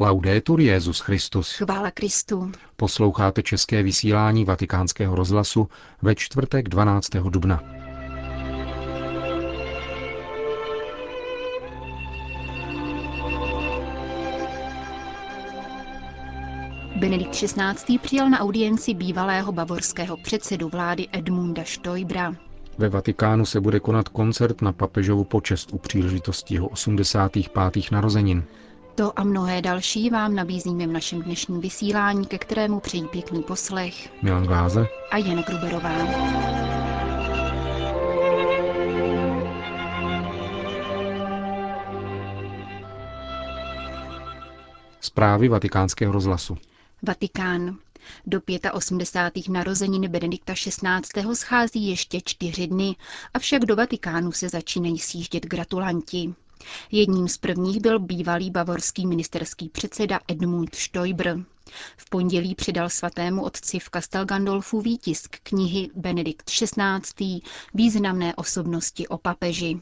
Laudetur Jezus Christus. Chvála Kristu. Posloucháte české vysílání Vatikánského rozhlasu ve čtvrtek 12. dubna. Benedikt XVI. přijal na audienci bývalého bavorského předsedu vlády Edmunda Stoibra. Ve Vatikánu se bude konat koncert na papežovu počest u příležitosti jeho 85. narozenin. To a mnohé další vám nabízíme v našem dnešním vysílání, ke kterému přejí pěkný poslech Milan Gláze a Jan Gruberová. Zprávy vatikánského rozhlasu. Vatikán. Do 85. narozenin Benedikta XVI. schází ještě čtyři dny, avšak do Vatikánu se začínají sjíždět gratulanti. Jedním z prvních byl bývalý bavorský ministerský předseda Edmund Stoiber. V pondělí přidal svatému otci v Castel Gandolfu výtisk knihy Benedikt XVI. Významné osobnosti o papeži.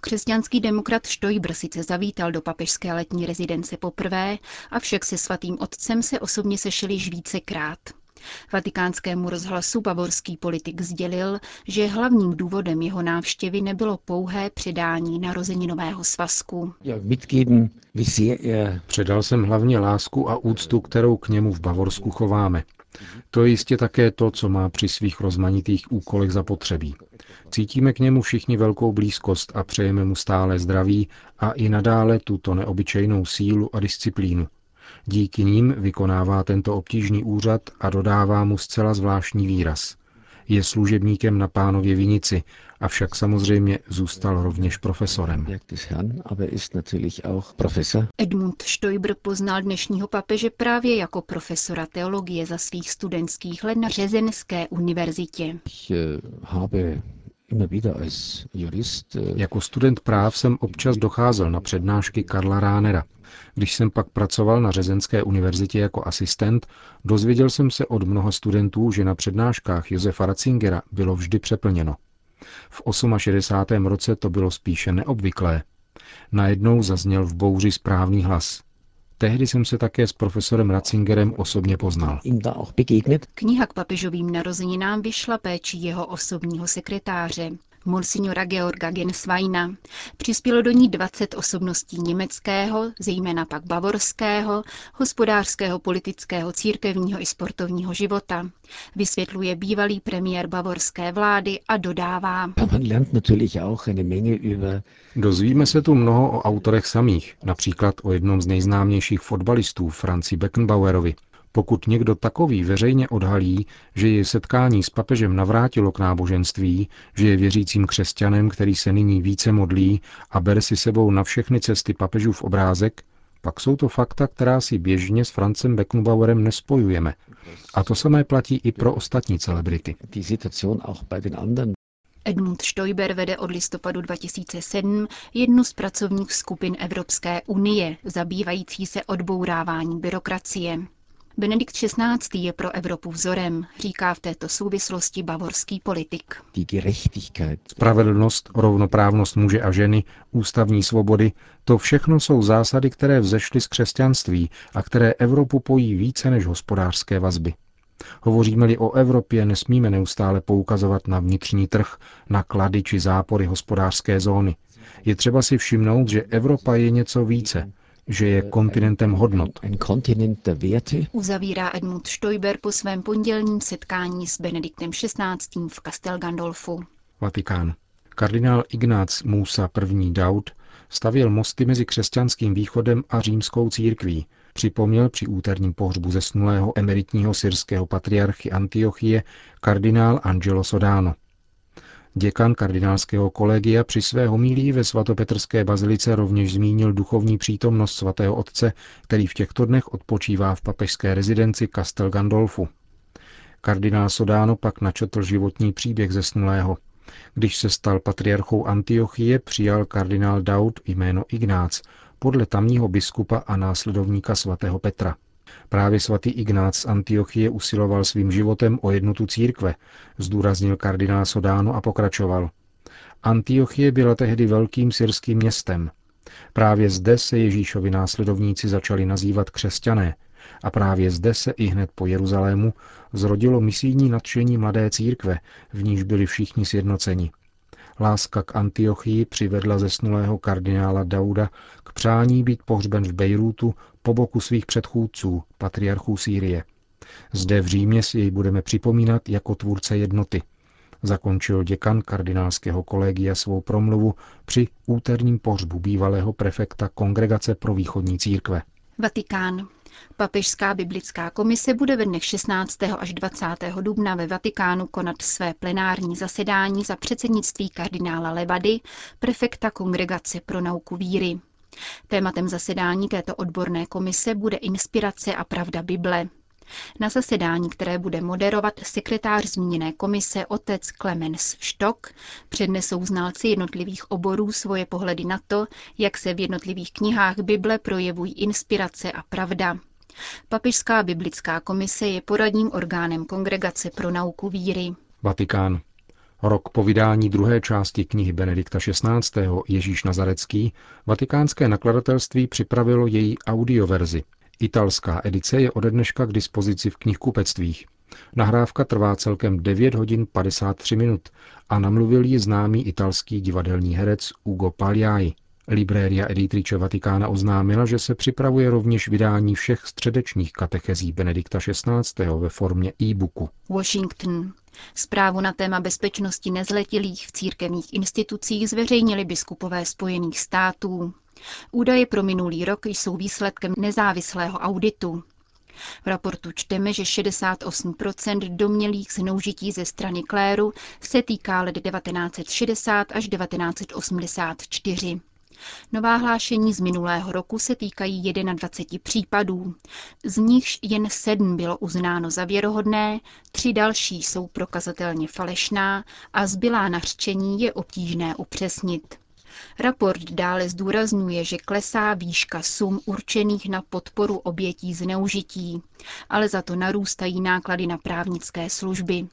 Křesťanský demokrat Štojbr sice zavítal do papežské letní rezidence poprvé, avšak se svatým otcem se osobně sešel již vícekrát. Vatikánskému rozhlasu bavorský politik sdělil, že hlavním důvodem jeho návštěvy nebylo pouhé předání narozeninového svazku. Předal jsem hlavně lásku a úctu, kterou k němu v Bavorsku chováme. To je jistě také to, co má při svých rozmanitých úkolech zapotřebí. Cítíme k němu všichni velkou blízkost a přejeme mu stále zdraví a i nadále tuto neobyčejnou sílu a disciplínu. Díky ním vykonává tento obtížný úřad a dodává mu zcela zvláštní výraz. Je služebníkem na pánově vinici, avšak samozřejmě zůstal rovněž profesorem. Edmund Stoiber poznal dnešního papeže právě jako profesora teologie za svých studentských let na Řezenské univerzitě. Jako student práv jsem občas docházel na přednášky Karla Ránera. Když jsem pak pracoval na Řezenské univerzitě jako asistent, dozvěděl jsem se od mnoha studentů, že na přednáškách Josefa Ratzingera bylo vždy přeplněno. V 68. roce to bylo spíše neobvyklé. Najednou zazněl v bouři správný hlas. Tehdy jsem se také s profesorem Ratzingerem osobně poznal. Kniha k papežovým narozeninám vyšla péčí jeho osobního sekretáře, monsignora Georga Gensweina. Přispělo do ní 20 osobností německého, zejména pak bavorského, hospodářského, politického, církevního i sportovního života. Vysvětluje bývalý premiér bavorské vlády a dodává. Dozvíme se tu mnoho o autorech samých, například o jednom z nejznámějších fotbalistů Franci Beckenbauerovi, pokud někdo takový veřejně odhalí, že je setkání s papežem navrátilo k náboženství, že je věřícím křesťanem, který se nyní více modlí a bere si sebou na všechny cesty papežův obrázek, pak jsou to fakta, která si běžně s Francem Beckenbauerem nespojujeme. A to samé platí i pro ostatní celebrity. Edmund Stoiber vede od listopadu 2007 jednu z pracovních skupin Evropské unie, zabývající se odbouráváním byrokracie. Benedikt XVI. je pro Evropu vzorem, říká v této souvislosti bavorský politik. Spravedlnost, rovnoprávnost muže a ženy, ústavní svobody, to všechno jsou zásady, které vzešly z křesťanství a které Evropu pojí více než hospodářské vazby. Hovoříme-li o Evropě, nesmíme neustále poukazovat na vnitřní trh, na klady či zápory hospodářské zóny. Je třeba si všimnout, že Evropa je něco více, že je kontinentem hodnot. Uzavírá Edmund Stoiber po svém pondělním setkání s Benediktem XVI. v Castel Gandolfu. Vatikán. Kardinál Ignác Musa I. Daud stavěl mosty mezi křesťanským východem a římskou církví. Připomněl při úterním pohřbu zesnulého emeritního syrského patriarchy Antiochie kardinál Angelo Sodano. Děkan kardinálského kolegia při své homílii ve svatopetrské bazilice rovněž zmínil duchovní přítomnost svatého otce, který v těchto dnech odpočívá v papežské rezidenci Castel Gandolfu. Kardinál Sodano pak načetl životní příběh zesnulého. Když se stal patriarchou Antiochie, přijal kardinál Daud jméno Ignác podle tamního biskupa a následovníka svatého Petra. Právě svatý Ignác z Antiochie usiloval svým životem o jednotu církve, zdůraznil kardinál Sodáno a pokračoval. Antiochie byla tehdy velkým syrským městem. Právě zde se Ježíšovi následovníci začali nazývat křesťané a právě zde se i hned po Jeruzalému zrodilo misijní nadšení mladé církve, v níž byli všichni sjednoceni. Láska k Antiochii přivedla zesnulého kardinála Dauda k přání být pohřben v Bejrútu po boku svých předchůdců, patriarchů Sýrie. Zde v Římě si jej budeme připomínat jako tvůrce jednoty. Zakončil děkan kardinálského kolegia svou promluvu při úterním pohřbu bývalého prefekta Kongregace pro východní církve. Vatikán. Papežská biblická komise bude ve dnech 16. až 20. dubna ve Vatikánu konat své plenární zasedání za předsednictví kardinála Levady, prefekta Kongregace pro nauku víry. Tématem zasedání této odborné komise bude inspirace a pravda Bible. Na zasedání, které bude moderovat sekretář zmíněné komise otec Clemens Stock, přednesou znalci jednotlivých oborů svoje pohledy na to, jak se v jednotlivých knihách Bible projevují inspirace a pravda. Papižská biblická komise je poradním orgánem Kongregace pro nauku víry. Vatikán. Rok po vydání druhé části knihy Benedikta XVI. Ježíš Nazarecký vatikánské nakladatelství připravilo její audioverzi. Italská edice je ode dneška k dispozici v knihkupectvích. Nahrávka trvá celkem 9 hodin 53 minut a namluvil ji známý italský divadelní herec Ugo Pagliai. Libréria Editrice Vatikána oznámila, že se připravuje rovněž vydání všech středečních katechezí Benedikta XVI. ve formě e-booku. Washington. Zprávu na téma bezpečnosti nezletilých v církevních institucích zveřejnili biskupové Spojených států. Údaje pro minulý rok jsou výsledkem nezávislého auditu. V raportu čteme, že 68% domělých zneužití ze strany kléru se týká let 1960 až 1984. Nová hlášení z minulého roku se týkají 21 případů. Z nichž jen sedm bylo uznáno za věrohodné, tři další jsou prokazatelně falešná a zbylá nařčení je obtížné upřesnit. Raport dále zdůrazňuje, že klesá výška sum určených na podporu obětí zneužití, ale za to narůstají náklady na právnické služby.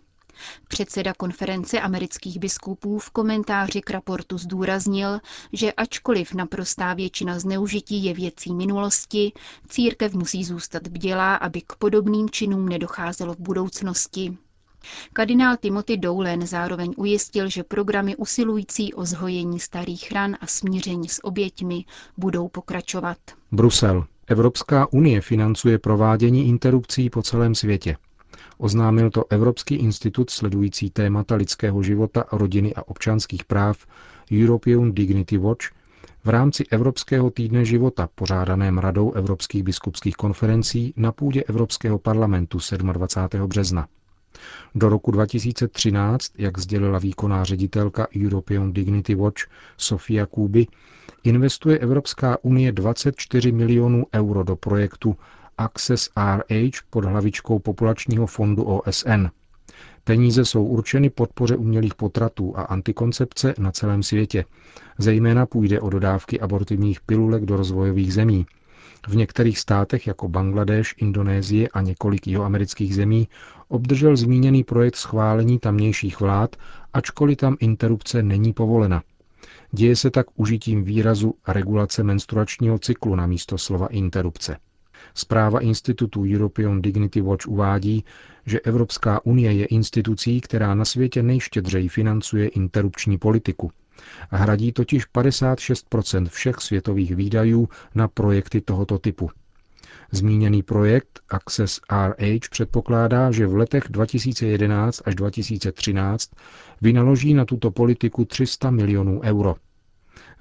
Předseda konference amerických biskupů v komentáři k raportu zdůraznil, že ačkoliv naprostá většina zneužití je věcí minulosti, církev musí zůstat bdělá, aby k podobným činům nedocházelo v budoucnosti. Kardinál Timothy Doulen zároveň ujistil, že programy usilující o zhojení starých ran a smíření s oběťmi budou pokračovat. Brusel. Evropská unie financuje provádění interrupcí po celém světě. Oznámil to Evropský institut sledující témata lidského života, rodiny a občanských práv European Dignity Watch v rámci Evropského týdne života pořádaném Radou Evropských biskupských konferencí na půdě Evropského parlamentu 27. března. Do roku 2013, jak sdělila výkonná ředitelka European Dignity Watch Sofia Kuby, investuje Evropská unie 24 milionů euro do projektu Access RH pod hlavičkou Populačního fondu OSN. Peníze jsou určeny podpoře umělých potratů a antikoncepce na celém světě. Zejména půjde o dodávky abortivních pilulek do rozvojových zemí. V některých státech jako Bangladeš, Indonésie a několik jihoamerických zemí obdržel zmíněný projekt schválení tamnějších vlád, ačkoliv tam interrupce není povolena. Děje se tak užitím výrazu regulace menstruačního cyklu na místo slova interrupce. Zpráva institutu European Dignity Watch uvádí, že Evropská unie je institucí, která na světě nejštědřeji financuje interrupční politiku. Hradí totiž 56% všech světových výdajů na projekty tohoto typu. Zmíněný projekt Access RH předpokládá, že v letech 2011 až 2013 vynaloží na tuto politiku 300 milionů euro.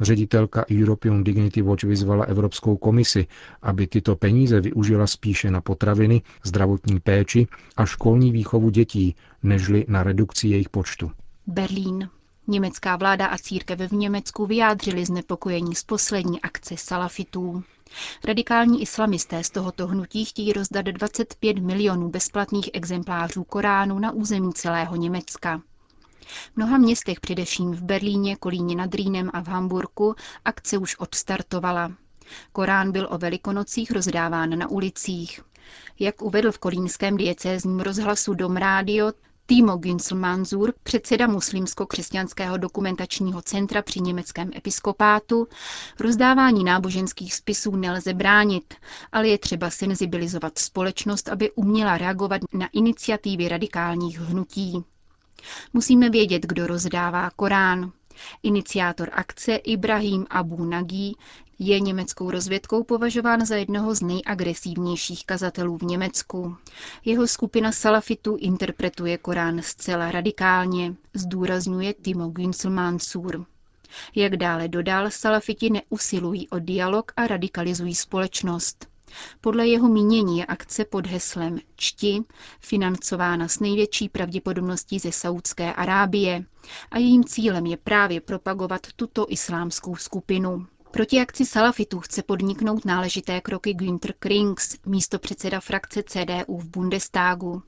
Ředitelka European Dignity Watch vyzvala Evropskou komisi, aby tyto peníze využila spíše na potraviny, zdravotní péči a školní výchovu dětí, nežli na redukci jejich počtu. Berlín. Německá vláda a církev v Německu vyjádřili znepokojení z poslední akce salafitů. Radikální islamisté z tohoto hnutí chtějí rozdat 25 milionů bezplatných exemplářů Koránu na území celého Německa. V mnoha městech, především v Berlíně, Kolíně nad Rýnem a v Hamburku, akce už odstartovala. Korán byl o velikonocích rozdáván na ulicích. Jak uvedl v kolínském diecézním rozhlasu Dom Radio, Timo Günzel Manzur, předseda muslimsko-křesťanského dokumentačního centra při německém episkopátu, rozdávání náboženských spisů nelze bránit, ale je třeba senzibilizovat společnost, aby uměla reagovat na iniciativy radikálních hnutí. Musíme vědět, kdo rozdává Korán. Iniciátor akce Ibrahim Abu Nagi je německou rozvědkou považován za jednoho z nejagresivnějších kazatelů v Německu. Jeho skupina salafitů interpretuje Korán zcela radikálně, zdůrazňuje Timo Günzel Mansur. Jak dále dodal, salafiti neusilují o dialog a radikalizují společnost. Podle jeho mínění je akce pod heslem Čti financována s největší pravděpodobností ze Saudské Arábie a jejím cílem je právě propagovat tuto islámskou skupinu. Proti akci salafitů chce podniknout náležité kroky Günther Krings, místo předseda frakce CDU v Bundestagu.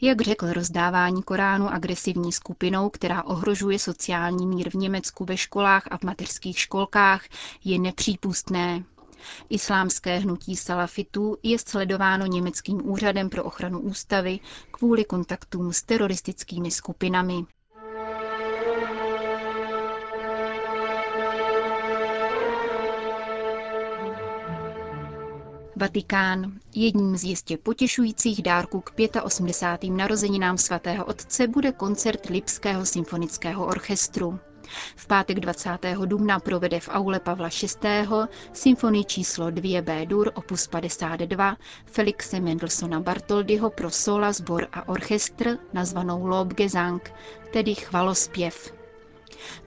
Jak řekl, rozdávání Koránu agresivní skupinou, která ohrožuje sociální mír v Německu ve školách a v mateřských školkách, je nepřípustné. Islámské hnutí salafitů je sledováno německým úřadem pro ochranu ústavy kvůli kontaktům s teroristickými skupinami. Vatikán. Jedním z jistě potěšujících dárků k 85. narozeninám svatého otce bude koncert Lipského symfonického orchestru. V pátek 20. dubna provede v aule Pavla VI. symfonii číslo 2 B dur opus 52 Felixe Mendelsona Bartoldyho pro sola, sbor a orchestr nazvanou Lobgesang, tedy chvalospěv.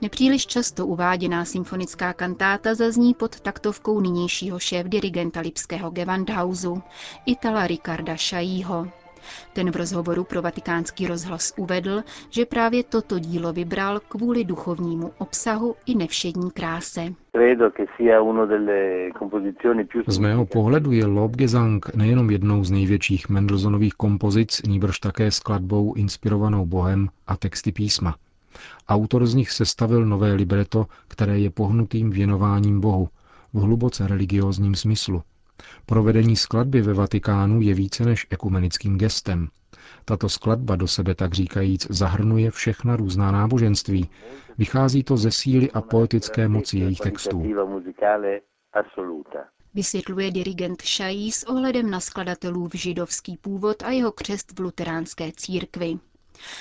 Nepříliš často uváděná symfonická kantáta zazní pod taktovkou nynějšího šéf-dirigenta lipského Gewandhausu, Itala Ricarda Šajího. Ten v rozhovoru pro vatikánský rozhlas uvedl, že právě toto dílo vybral kvůli duchovnímu obsahu i nevšední kráse. Z mého pohledu je Lobgesang nejenom jednou z největších Mendelsonových kompozic, níbrž také skladbou inspirovanou Bohem a texty písma. Autor z nich sestavil nové libreto, které je pohnutým věnováním Bohu v hluboce religiózním smyslu. Provedení skladby ve Vatikánu je více než ekumenickým gestem. Tato skladba do sebe tak říkajíc zahrnuje všechna různá náboženství. Vychází to ze síly a poetické moci jejich textů. Vysvětluje dirigent Šají s ohledem na skladatelův židovský původ a jeho křest v luteránské církvi.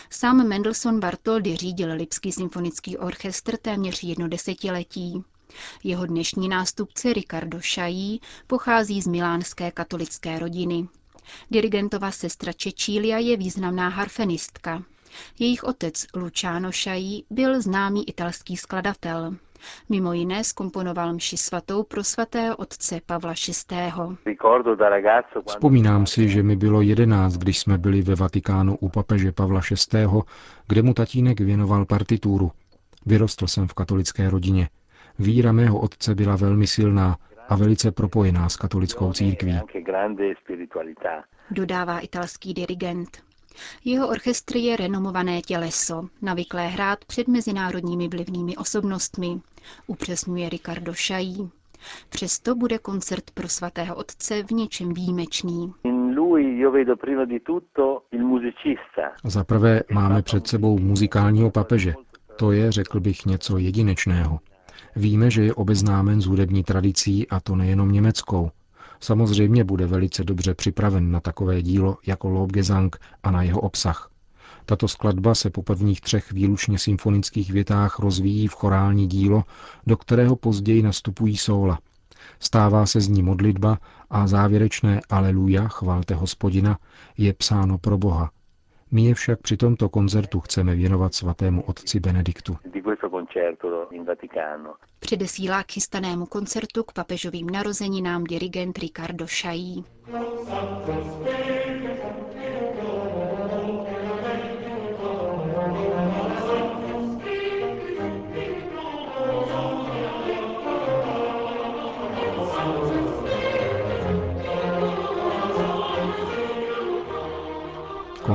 Sám Mendelssohn Bartoldy řídil Lipský symfonický orchestr téměř jedno desetiletí. Jeho dnešní nástupce Ricardo Šají pochází z milánské katolické rodiny. Dirigentova sestra Čečília je významná harfenistka. Jejich otec Luciano Šají byl známý italský skladatel. Mimo jiné skomponoval mši svatou pro svatého otce Pavla VI. Vzpomínám si, že mi bylo jedenáct, když jsme byli ve Vatikánu u papeže Pavla VI., kde mu tatínek věnoval partituru. Vyrostl jsem v katolické rodině. Víra mého otce byla velmi silná a velice propojená s katolickou církví. Dodává italský dirigent. Jeho orchestr je renomované těleso, navyklé hrát před mezinárodními vlivnými osobnostmi, upřesňuje Ricardo Šají. Přesto bude koncert pro svatého otce v něčem výjimečný. Za prvé máme před sebou muzikálního papeže. To je, řekl bych, něco jedinečného. Víme, že je obeznámen s hudební tradicí a to nejenom německou. Samozřejmě bude velice dobře připraven na takové dílo jako Lobgesang a na jeho obsah. Tato skladba se po prvních třech výlučně symfonických větách rozvíjí v chorální dílo, do kterého později nastupují sóla. Stává se z ní modlitba a závěrečné Aleluja, chválte hospodina, je psáno pro Boha. My je však při tomto koncertu chceme věnovat svatému otci Benediktu. Předesílá k chystanému koncertu k papežovým narozeninám dirigent Ricardo Šají.